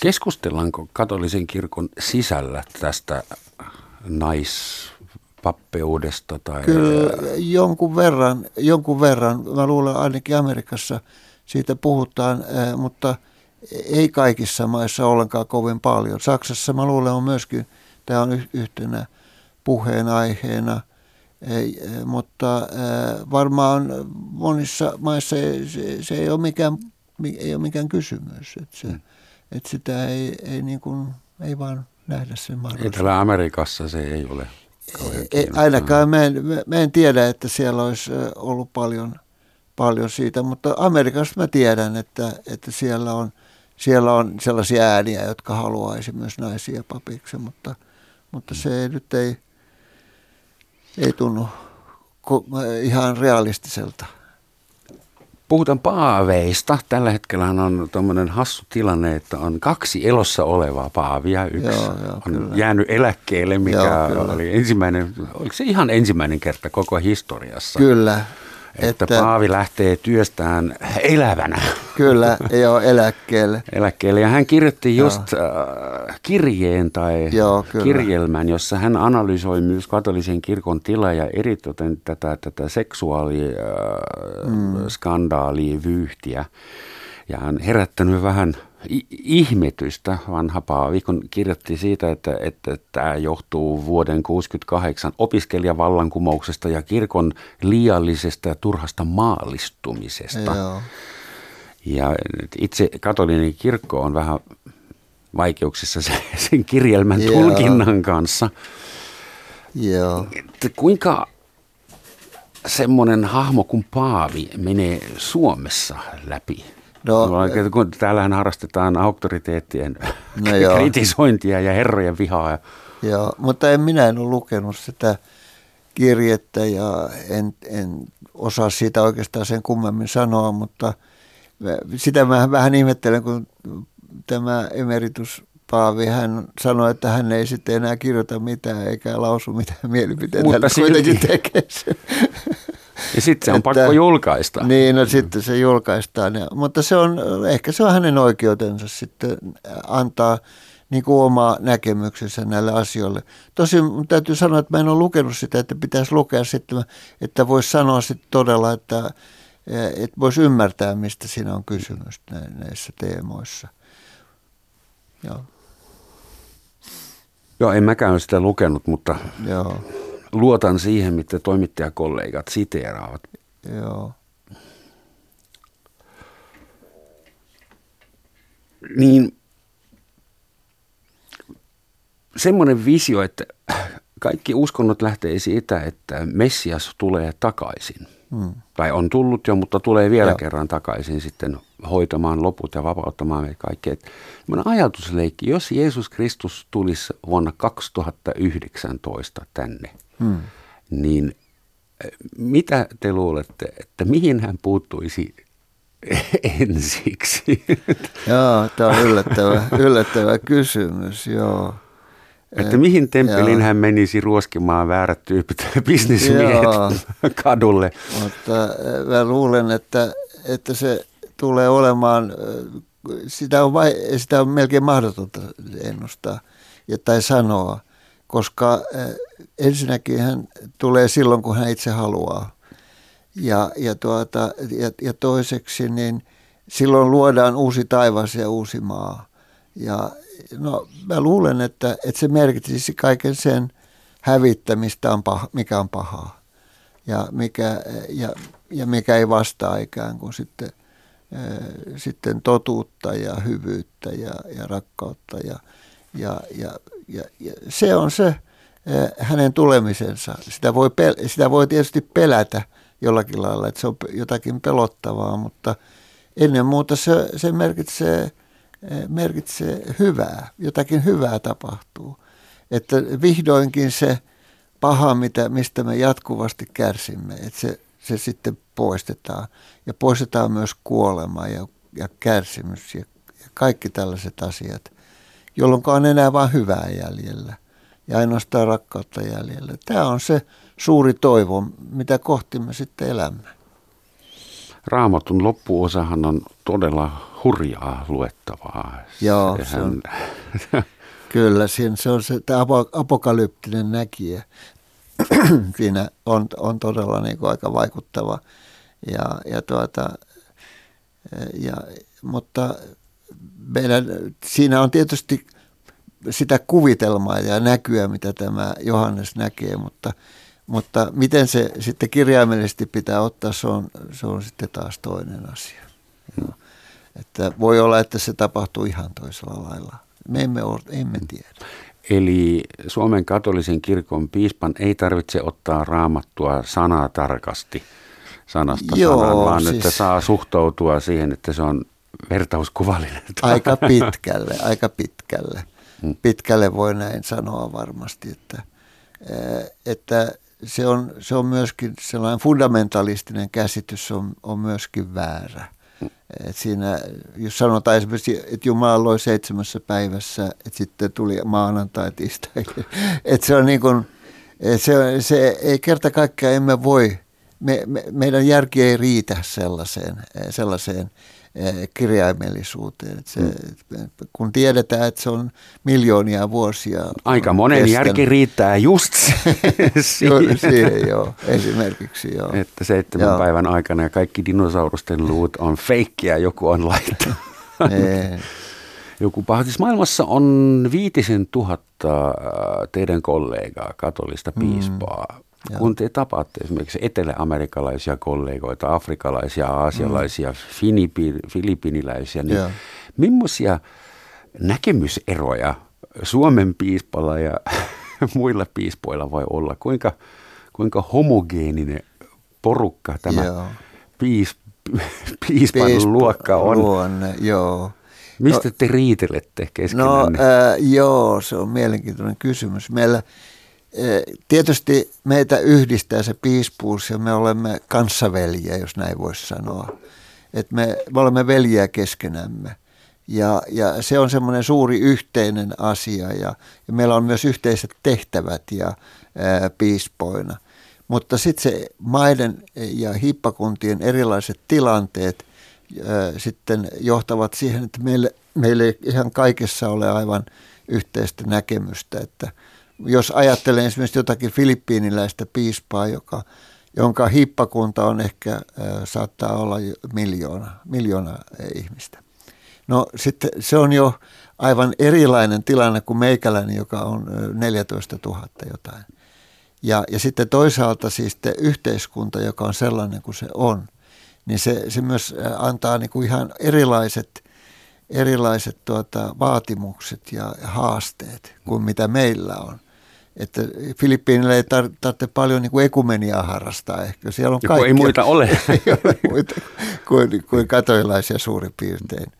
Keskustellaanko katolisen kirkon sisällä tästä naispappeudesta? Tai Kyllä jonkun verran, jonkun verran, mä luulen ainakin Amerikassa siitä puhutaan, eh, mutta ei kaikissa maissa ollenkaan kovin paljon. Saksassa mä luulen on myöskin, tämä on yh- yhtenä puheenaiheena, mutta eh, varmaan monissa maissa se, se ei ole mikään, mi- ei ole mikään kysymys. Että se, että sitä ei, ei, niin kuin, ei vaan nähdä sen mahdollisuutta. Etelä-Amerikassa se ei ole Ei, ainakaan mä en, mä- en tiedä, että siellä olisi ö, ollut paljon, paljon siitä, mutta Amerikasta mä tiedän, että, että siellä, on, siellä on sellaisia ääniä, jotka haluaisi myös naisia papiksi, mutta, mutta se ei nyt ei, ei tunnu ihan realistiselta. Puhutaan paaveista. Tällä hetkellä on tuommoinen hassu tilanne, että on kaksi elossa olevaa paavia. Yksi Joo, joo, on kyllä. jäänyt eläkkeelle, mikä Joo, kyllä. oli ensimmäinen, oliko se ihan ensimmäinen kerta koko historiassa? Kyllä, Että, että paavi lähtee työstään elävänä kyllä ei ole eläkkeelle. eläkkeelle. Ja hän kirjoitti just äh, kirjeen tai Joo, kyllä. kirjelmän, jossa hän analysoi myös katolisen kirkon tilaa ja eritoten tätä, tätä seksuaaliskandaalia, mm. vyyhtiä. Ja hän herättänyt vähän ihmetystä vanha paavi, kun kirjoitti siitä, että, että tämä johtuu vuoden 68 opiskelijavallankumouksesta ja kirkon liiallisesta ja turhasta maallistumisesta. Joo. Ja itse katolinen kirkko on vähän vaikeuksissa se- sen kirjelmän Joo. tulkinnan kanssa. Joo. Että kuinka semmoinen hahmo kuin Paavi menee Suomessa läpi? No, kun täällähän harrastetaan auktoriteettien No joo. kritisointia ja herrojen vihaa. Joo, mutta en minä en ole lukenut sitä kirjettä ja en, en osaa siitä oikeastaan sen kummemmin sanoa, mutta sitä mä vähän ihmettelen, kun tämä emeritus Paavi, hän sanoi, että hän ei sitten enää kirjoita mitään eikä lausu mitään mielipiteitä. Mutta hän kuitenkin tekee sen. Ja sitten se on Että- pakko julkaista. Niin, no sitten se julkaistaan. Ja, mutta se on, ehkä se on hänen oikeutensa sitten antaa niin kuin oma näkemyksensä näille asioille. Tosin täytyy sanoa, että mä en ole lukenut sitä, että pitäisi lukea sitten, että voisi sanoa sitten todella, että, että voisi ymmärtää, mistä siinä on kysymys nä- näissä teemoissa. Joo, Joo, en mäkään ole sitä lukenut, mutta joo, luotan siihen, mitä toimittajakollegat siteeraavat. joo. Niin semmoinen visio, että kaikki uskonnot lähtee siitä, että Messias tulee takaisin. Tai on tullut jo, mutta tulee vielä Joo. kerran takaisin sitten hoitamaan loput ja vapauttamaan meitä kaikki. Että semmoinen ajatusleikki, jos Jeesus Kristus tulisi vuonna 2019 tänne, Hmm. niin eh, mitä te luulette, että mihin hän puuttuisi ensiksi? Joo, tämä on yllättävä, yllättävä kysymys, joo. Että mihin temppeliin hän menisi ruoskimaan väärät tyypit, bisnismiehet Joo. kadulle. Mutta äh, mä luulen, että, että se tulee olemaan, äh, sitä on, vai, sitä on melkein mahdotonta ennustaa ja, tai sanoa, koska äh, ensinnäkin hän tulee silloin, kun hän itse haluaa. Ja, ja, tuota, ja, ja toiseksi, niin silloin luodaan uusi taivas ja uusi maa. Ja no, mä luulen, että, että se merkitsisi kaiken sen hävittämistä, on paha, mikä on pahaa ja mikä, ja, ja mikä ei vastaa ikään kuin sitten, ää, sitten totuutta ja hyvyyttä ja, ja rakkautta. Ja, ja, ja, ja, ja se on se ää, hänen tulemisensa. Sitä voi, pel- sitä voi tietysti pelätä jollakin lailla, että se on jotakin pelottavaa, mutta ennen muuta se, se merkitsee, merkitsee hyvää. Jotakin hyvää tapahtuu. Että vihdoinkin se paha, mitä, mistä me jatkuvasti kärsimme, että se, se sitten poistetaan. Ja poistetaan myös kuolema ja, ja kärsimys ja, ja kaikki tällaiset asiat, jolloin on enää vain hyvää jäljellä ja ainoastaan rakkautta jäljellä. Tämä on se suuri toivo, mitä kohti me sitten elämme. Raamatun loppuosahan on todella hurjaa luettavaa. Joo, se on- Kyllä, siinä se on se apokalyptinen näkijä. siinä on, on todella niin kuin aika vaikuttava. Ja, ja tuota, ja, mutta meidän, siinä on tietysti sitä kuvitelmaa ja näkyä, mitä tämä Johannes näkee, mutta, mutta miten se sitten kirjaimellisesti pitää ottaa, se on, se on sitten taas toinen asia. Joo. Että voi olla, että se tapahtuu ihan toisella lailla. Me emme, ole, emme tiedä. Eli Suomen katolisen kirkon piispan ei tarvitse ottaa raamattua sanaa tarkasti sanasta Joo, sanaan, vaan siis- että saa suhtautua siihen, että se on vertauskuvallinen. Aika pitkälle, aika pitkälle. Pitkälle voi näin sanoa varmasti, että, eh, että se, on, se on myöskin sellainen fundamentalistinen käsitys on, on myöskin väärä. Et siinä, jos sanotaan esimerkiksi, että Jumala loi seitsemässä päivässä, että sitten tuli maanantai, tiistai. Että se on niin kuin, se, se ei kerta kaikkiaan emme voi, me, me, meidän järki ei riitä sellaiseen, sellaiseen kirjaimellisuuteen. Et se, kun tiedetään, että se on miljoonia vuosia. Aika monen kestänyt. järki riittää just siihen, siihen joo, esimerkiksi joo. että seitsemän Joo. päivän aikana ja kaikki dinosaurusten luut on feikkiä, joku on laittanut. Ei. Joku paha. Siis maailmassa on viitisen tuhatta äh, teidän kollegaa, katolista piispaa. Mm, joo. kun te tapaatte esimerkiksi etelä-amerikkalaisia kollegoita, afrikalaisia, aasialaisia, mm. filipiniläisiä, niin Joo. millaisia näkemyseroja Suomen piispalla ja muilla piispoilla voi olla? Kuinka, kuinka homogeeninen porukka tämä joo. piis, piispan Piisp- luokka on? Luonne, joo. Mistä no, te riitelette keskenään? No äh, joo, se on mielenkiintoinen kysymys. Meillä – Tietysti meitä yhdistää se piispuus ja me olemme kanssaveljiä, jos näin voisi sanoa. Et me, me olemme veljiä keskenämme. Ja, ja se on semmoinen suuri yhteinen asia ja, ja meillä on myös yhteiset tehtävät ja ää, piispoina. Mutta sitten se maiden ja hippakuntien erilaiset tilanteet ää, sitten johtavat siihen, että meille ei ihan kaikessa ole aivan yhteistä näkemystä, että – jos ajattelen esimerkiksi jotakin filippiiniläistä piispaa, joka, jonka hippakunta on ehkä, saattaa olla miljoona, miljoona ihmistä. No sitten se on jo aivan erilainen tilanne kuin meikäläinen, joka on 14 000 jotain. Ja, ja sitten toisaalta siis te yhteiskunta, joka on sellainen kuin se on, niin se, se myös antaa niin kuin ihan erilaiset, erilaiset tuota, vaatimukset ja haasteet kuin mitä meillä on että Filippiinillä ei tarvitse paljon niin kuin ekumeniaa harrastaa ehkä. Siellä on kaikkea, ei muita ole. ei ole muita kuin, kuin katoilaisia suurin piirtein.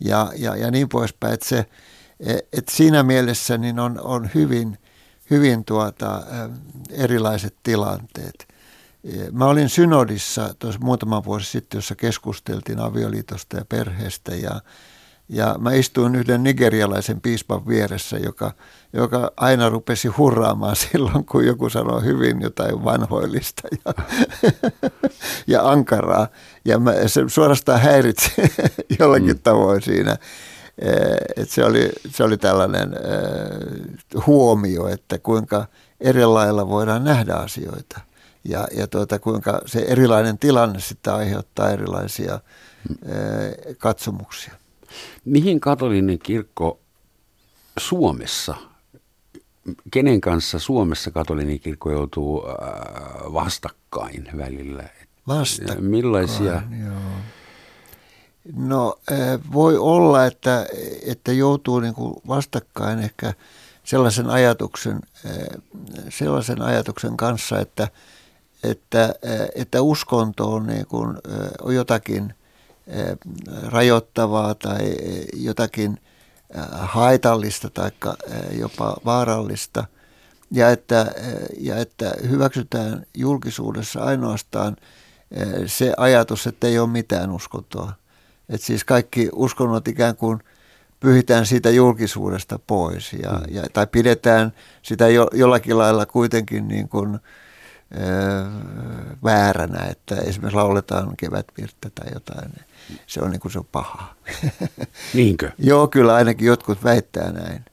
Ja, ja, ja niin poispäin, että, se, että siinä mielessä niin on, on hyvin, hyvin tuota, erilaiset tilanteet. Mä olin synodissa tuossa muutama vuosi sitten, jossa keskusteltiin avioliitosta ja perheestä ja, ja mä istuin yhden nigerialaisen piispan vieressä, joka, joka aina rupesi hurraamaan silloin, kun joku sanoi hyvin jotain vanhoillista ja, ja ankaraa. Ja mä, se suorastaan häiritsi jollakin mm. tavoin siinä. Et se, oli, se oli tällainen huomio, että kuinka eri lailla voidaan nähdä asioita. Ja, ja tuota, kuinka se erilainen tilanne sitten aiheuttaa erilaisia äh, katsomuksia. Mihin katolinen kirkko Suomessa, kenen kanssa Suomessa katolinen kirkko joutuu äh, vastakkain välillä? Vastakkain, Millaisia? Joo. No äh, voi olla, että, että joutuu niin kuin vastakkain ehkä sellaisen ajatuksen, äh, sellaisen ajatuksen kanssa, että, että, että uskonto on, niin kuin, on jotakin rajoittavaa tai jotakin eh, haitallista tai eh, jopa vaarallista. Ja että, ja että hyväksytään julkisuudessa ainoastaan se ajatus, että ei ole mitään uskontoa. Että siis kaikki uskonnot ikään kuin pyhitään siitä julkisuudesta pois ja, mm. ja, tai pidetään sitä jo, jollakin lailla kuitenkin niin kuin, vääränä, että esimerkiksi lauletaan kevätvirttä tai jotain. Se on niin kuin se on pahaa. Niinkö? Joo, kyllä ainakin jotkut väittää näin.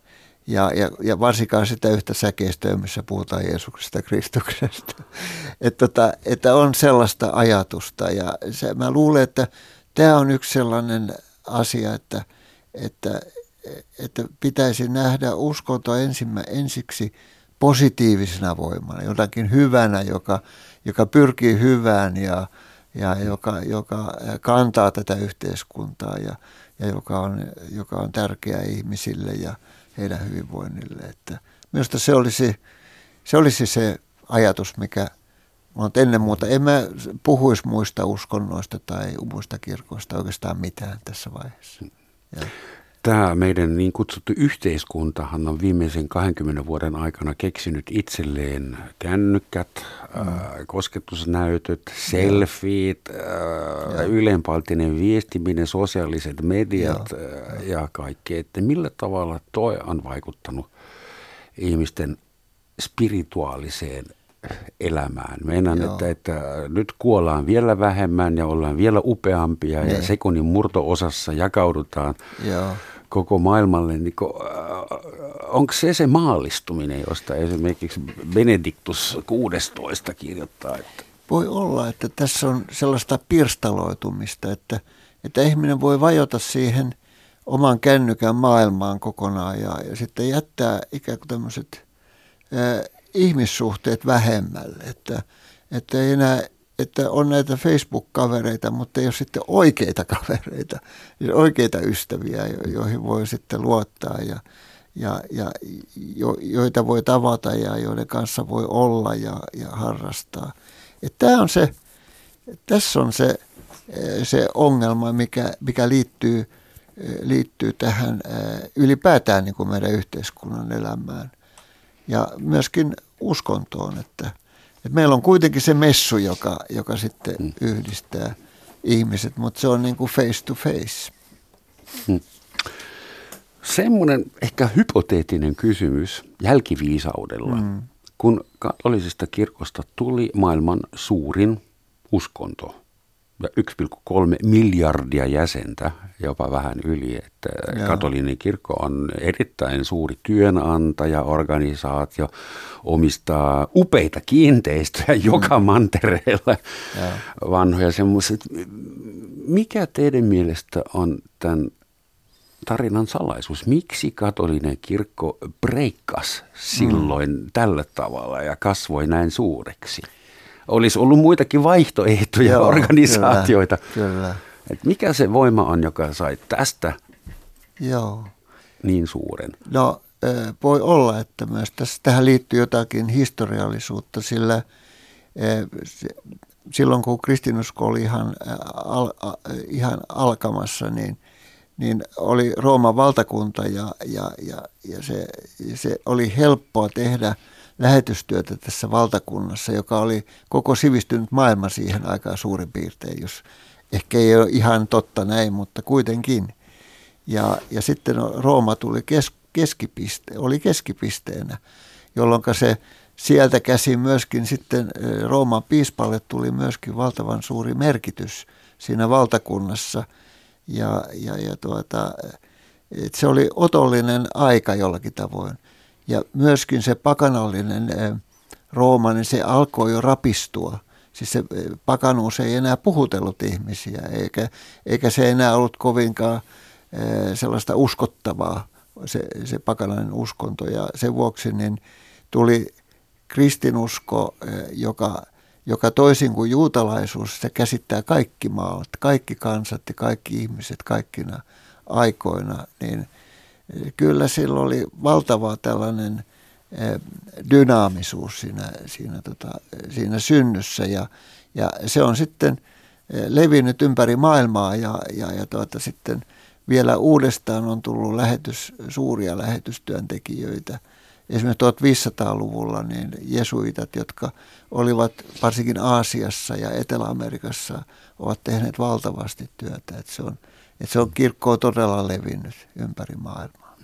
Ja, ja, ja varsinkaan sitä yhtä säkeistöä, missä puhutaan Jeesuksesta Kristuksesta. että, tota, että on sellaista ajatusta ja se, mä luulen, että tämä on yksi sellainen asia, että, että, että pitäisi nähdä uskonto ensimmä, ensiksi – positiivisena voimana, jotakin hyvänä, joka, joka pyrkii hyvään ja, ja joka, joka kantaa tätä yhteiskuntaa ja, ja joka, on, joka on tärkeä ihmisille ja heidän hyvinvoinnille. Että minusta se olisi, se olisi se ajatus, mikä on ennen muuta. En mä puhuisi muista uskonnoista tai muista kirkoista oikeastaan mitään tässä vaiheessa. Ja tämä meidän niin kutsuttu yhteiskuntahan on viimeisen 20 vuoden aikana keksinyt itselleen kännykät, mm. äh, kosketusnäytöt, selfiet, äh, ylenpalttinen viestiminen, sosiaaliset mediat äh, ja kaikki. Että millä tavalla toi on vaikuttanut ihmisten spirituaaliseen elämään. Meinaan, että, että nyt kuollaan vielä vähemmän ja ollaan vielä upeampia ne. ja niin. sekunnin murto-osassa jakaudutaan. Joo koko maailmalle, niin kun, äh, onko se se maallistuminen, josta esimerkiksi Benediktus 16 kirjoittaa? Että... Voi olla, että tässä on sellaista pirstaloitumista, että, että ihminen voi vajota siihen oman kännykän maailmaan kokonaan ja, ja sitten jättää ikään kuin tämmöiset äh, ihmissuhteet vähemmälle, että, että ei enää että on näitä Facebook-kavereita, mutta ei ole sitten oikeita kavereita, siis oikeita ystäviä, joihin voi sitten luottaa ja, ja, ja jo, joita voi tavata ja joiden kanssa voi olla ja, ja harrastaa. Tämä on se, tässä on se, se ongelma, mikä, mikä liittyy, liittyy tähän ylipäätään niin kuin meidän yhteiskunnan elämään ja myöskin uskontoon, että, että meillä on kuitenkin se messu, joka, joka sitten mm. yhdistää ihmiset, mutta se on niin kuin face to face. Hmm. Semmoinen ehkä hypoteettinen kysymys jälkiviisaudella. Mm. Kun katolisesta kirkosta tuli maailman suurin uskonto 1,3 miljardia jäsentä, jopa vähän yli, että Joo. katolinen kirkko on erittäin suuri työnantaja, organisaatio, omistaa upeita kiinteistöjä mm. joka mantereella, Joo. vanhoja semmoiset. Mikä teidän mielestä on tämän tarinan salaisuus. Miksi katolinen kirkko breikkas silloin mm. tällä tavalla ja kasvoi näin suureksi? Olisi ollut muitakin vaihtoehtoja Joo, organisaatioita. Kyllä, kyllä. Et mikä se voima on, joka sai tästä Joo. niin suuren? No voi olla, että myös tässä, tähän liittyy jotakin historiallisuutta, sillä silloin kun kristinusko oli ihan, al, ihan alkamassa, niin – niin oli Rooman valtakunta ja, ja, ja, ja se, se oli helppoa tehdä lähetystyötä tässä valtakunnassa, joka oli koko sivistynyt maailma siihen aikaan suurin piirtein, jos ehkä ei ole ihan totta näin, mutta kuitenkin. Ja, ja sitten Rooma tuli kes, keskipiste, oli keskipisteenä, jolloin se sieltä käsin myöskin sitten Rooman piispalle tuli myöskin valtavan suuri merkitys siinä valtakunnassa – ja, ja, ja tuota, se oli otollinen aika jollakin tavoin. Ja myöskin se pakanallinen Rooma, niin se alkoi jo rapistua. Siis se pakanuus ei enää puhutellut ihmisiä, eikä, eikä se enää ollut kovinkaan sellaista uskottavaa, se, se pakanainen uskonto. Ja sen vuoksi niin tuli kristinusko, joka joka toisin kuin juutalaisuus, se käsittää kaikki maat, kaikki kansat ja kaikki ihmiset kaikkina aikoina, niin eh, kyllä sillä oli valtava tällainen eh, dynaamisuus siinä, siinä, tota, siinä synnyssä ja, ja se on sitten eh, levinnyt ympäri maailmaa ja, ja, ja tuota, sitten vielä uudestaan on tullut lähetys, suuria lähetystyöntekijöitä – esimerkiksi 1500-luvulla niin jesuitat, jotka olivat varsinkin Aasiassa ja Etelä-Amerikassa, ovat tehneet valtavasti työtä. Että se, on, että se on kirkko todella levinnyt ympäri maailmaa.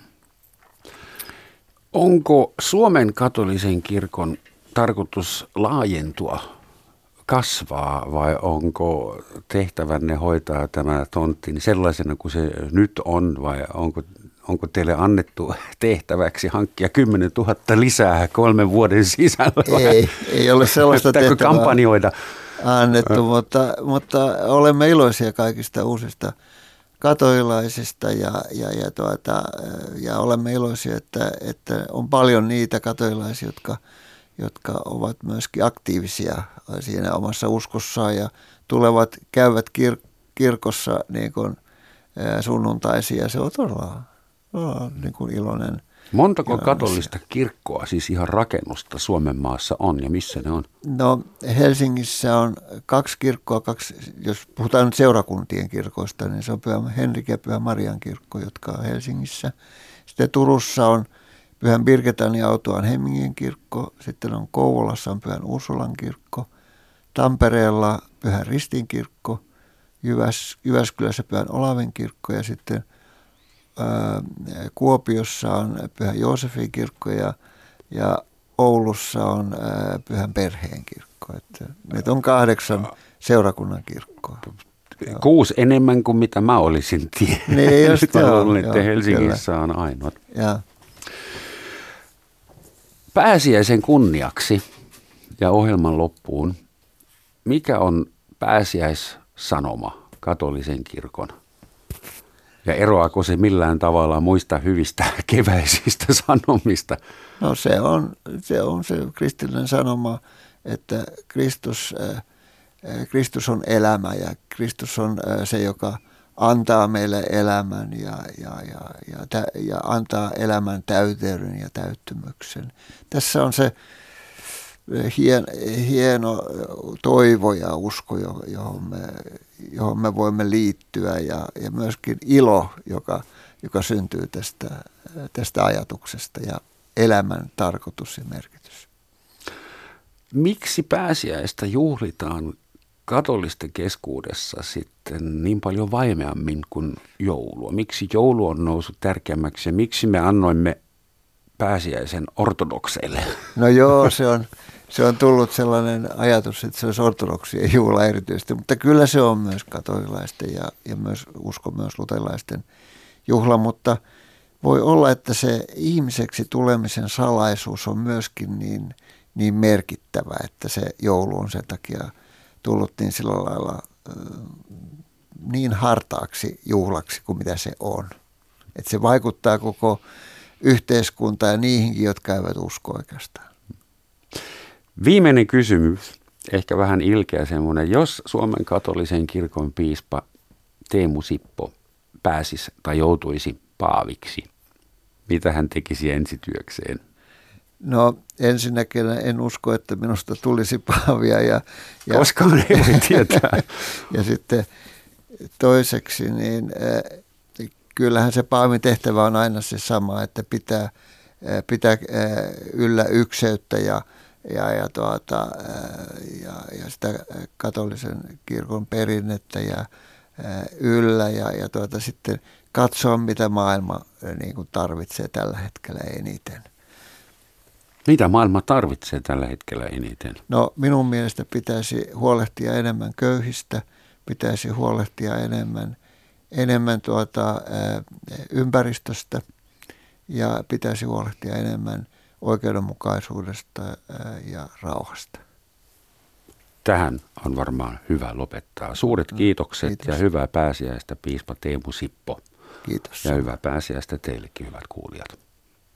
Onko Suomen katolisen kirkon tarkoitus laajentua, kasvaa vai onko tehtävänne hoitaa tämä tontti sellaisena kuin se nyt on vai onko onko teille annettu tehtäväksi hankkia 10 000 lisää kolmen vuoden sisällä? Ei, ei ole sellaista tehtävää kampanjoida? annettu, mutta, mutta olemme iloisia kaikista uusista katoilaisista ja, ja, ja, tuota, ja olemme iloisia, että, että on paljon niitä katoilaisia, jotka, jotka ovat myöskin aktiivisia siinä omassa uskossaan ja tulevat, käyvät kir- kirkossa niin kuin sunnuntaisia. Se on todella no, niin kuin iloinen. Montako katolista kirkkoa, siis ihan rakennusta Suomen maassa on ja missä ne on? No Helsingissä on kaksi kirkkoa, kaksi, jos puhutaan nyt seurakuntien kirkoista, niin se on Pyhä Henrik ja Pyhä Marian kirkko, jotka on Helsingissä. Sitten Turussa on Pyhän Birgetan ja Autoan Hemmingin kirkko, sitten on Kouvolassa on Pyhän Ursulan kirkko, Tampereella Pyhän Ristin kirkko, Jyväs, Jyväskylässä Pyhän Olaven kirkko ja sitten Kuopiossa on Pyhän Joosefin kirkko ja, ja Oulussa on Pyhän Perheen kirkko. Että meitä on kahdeksan seurakunnan kirkkoa. Kuusi enemmän kuin mitä mä olisin tiennyt. Niin just luulen, että Helsingissä kyllä. on ainoat. Ja. Pääsiäisen kunniaksi ja ohjelman loppuun, mikä on pääsiäissanoma katolisen kirkon? Ja eroako se millään tavalla muista hyvistä keväisistä sanomista? No se on se, on se kristillinen sanoma, että Kristus, äh, äh, Kristus on elämä ja Kristus on äh, se, joka antaa meille elämän ja, ja, ja, ja, ja antaa elämän täyteyden ja täyttymyksen. Tässä on se hien, hieno toivo ja usko, johon me, johon me voimme liittyä ja, ja myöskin ilo, joka, joka syntyy tästä, tästä ajatuksesta ja elämän tarkoitus ja merkitys. Miksi pääsiäistä juhlitaan katolisten keskuudessa sitten niin paljon vaimeammin kuin joulua? Miksi joulu on noussut tärkeämmäksi ja miksi me annoimme pääsiäisen ortodokseille? No joo, se on, se on tullut sellainen ajatus, että se olisi ortodoksien juhla erityisesti, mutta kyllä se on myös katolilaisten ja, ja myös usko myös luterilaisten juhla, mutta voi olla, että se ihmiseksi tulemisen salaisuus on myöskin niin, niin merkittävä, että se joulu on sen takia tullut niin sillä lailla niin hartaaksi juhlaksi kuin mitä se on. Että se vaikuttaa koko yhteiskuntaan ja niihinkin, jotka eivät usko oikeastaan. Viimeinen kysymys, ehkä vähän ilkeä semmoinen. Jos Suomen katolisen kirkon piispa Teemu Sippo pääsisi tai joutuisi paaviksi, mitä hän tekisi ensityökseen? No ensinnäkin en usko, että minusta tulisi paavia. Ja, ja, Koskaan ei voi tietää. ja sitten toiseksi, niin äh, kyllähän se paavin tehtävä on aina se sama, että pitää, äh, pitää äh, yllä ykseyttä ja, ja, ja, tuota, ja, ja sitä katolisen kirkon perinnettä ja yllä ja, ja tuota, sitten katsoa, mitä maailma niin kuin tarvitsee tällä hetkellä eniten. Mitä maailma tarvitsee tällä hetkellä eniten? No minun mielestä pitäisi huolehtia enemmän köyhistä, pitäisi huolehtia enemmän, enemmän tuota, ympäristöstä ja pitäisi huolehtia enemmän oikeudenmukaisuudesta ja rauhasta. Tähän on varmaan hyvä lopettaa. Suuret kiitokset Kiitos. ja hyvää pääsiäistä piispa Teemu Sippo. Kiitos. Ja hyvää pääsiäistä teillekin hyvät kuulijat.